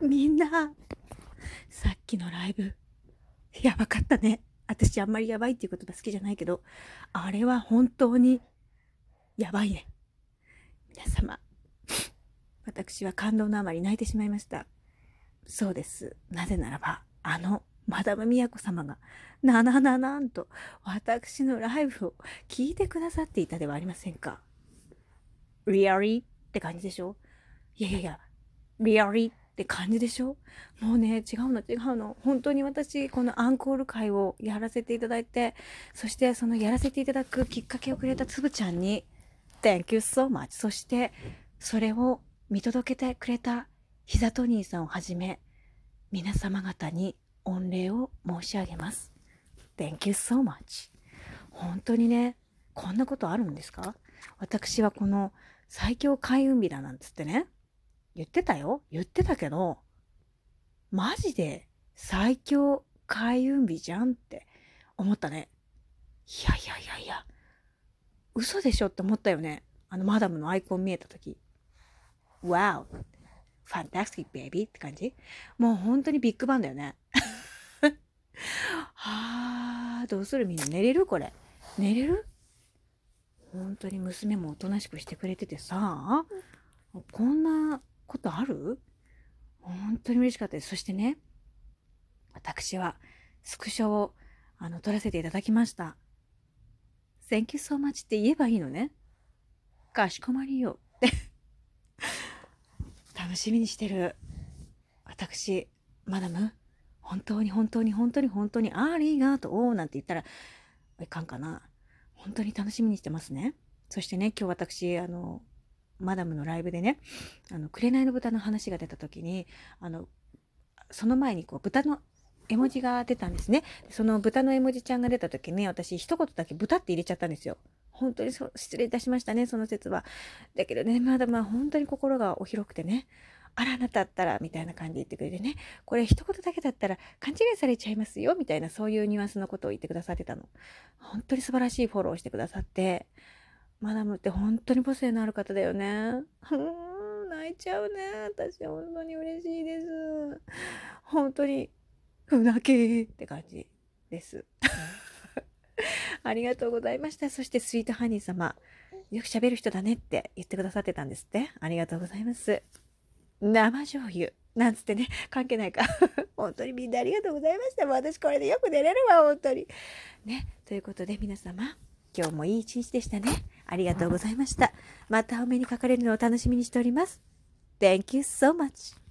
みんな、さっきのライブ、やばかったね。私あんまりやばいっていう言葉好きじゃないけど、あれは本当に、やばいね。皆様、私は感動のあまり泣いてしまいました。そうです。なぜならば、あの、マダム宮子様が、ななななんと、私のライブを聞いてくださっていたではありませんか。really? って感じでしょ？いやいやいや、really? って感じでしょ？もうね、違うの違うの。本当に私、このアンコール会をやらせていただいて、そしてそのやらせていただくきっかけをくれたつぶちゃんに、Thank you so much. そして、それを見届けてくれたひざトニーさんをはじめ、皆様方に御礼を申し上げます。Thank you so much. 本当にね、こんなことあるんですか？私はこの最強開運日だなんつってね、言ってたよ言ってたけど、マジで最強開運日じゃんって思ったね。いやいやいやいや、嘘でしょって思ったよね。あのマダムのアイコン見えた時。Wow! Fantastic baby って感じもう本当にビッグバンだよね。はあ、どうする？みんな寝れる？これ。寝れる？本当に娘もおとなしくしてくれててさ、こんなことある？本当に嬉しかったです。そしてね、私はスクショをあの撮らせていただきました。Thank you so much って言えばいいのね。かしこまりよ。って楽しみにしてる。私、マダム、本当に本当に本当に本当にありがとうなんて言ったらいかんかな。本当に楽しみにしてますね。そしてね、今日私、あの、マダムのライブでね、あの、紅の豚の話が出た時に、あの、その前にこう、豚の絵文字が出たんですね。その豚の絵文字ちゃんが出た時に、私一言だけ豚って入れちゃったんですよ。本当にそう失礼いたしましたね、その説は。だけどね、まだまあ本当に心がお広くてね、あらあなたったら、みたいな感じで言ってくれてね、これ一言だけだったら勘違いされちゃいますよ、みたいなそういうニュアンスのことを言ってくださってたの。本当に素晴らしいフォローしてくださって、マダムって本当に母性のある方だよね。泣いちゃうね。私本当に嬉しいです。本当に、うなけって感じです。ありがとうございました。そしてスイートハニー様、よく喋る人だねって言ってくださってたんですって。ありがとうございます。生醤油。なんつってね、関係ないか。本当にみんなありがとうございました。もう私これでよく寝れるわ、本当に。ね。ということで皆様、今日もいい一日でしたね。ありがとうございました。またお目にかかれるのを楽しみにしております。Thank you so much.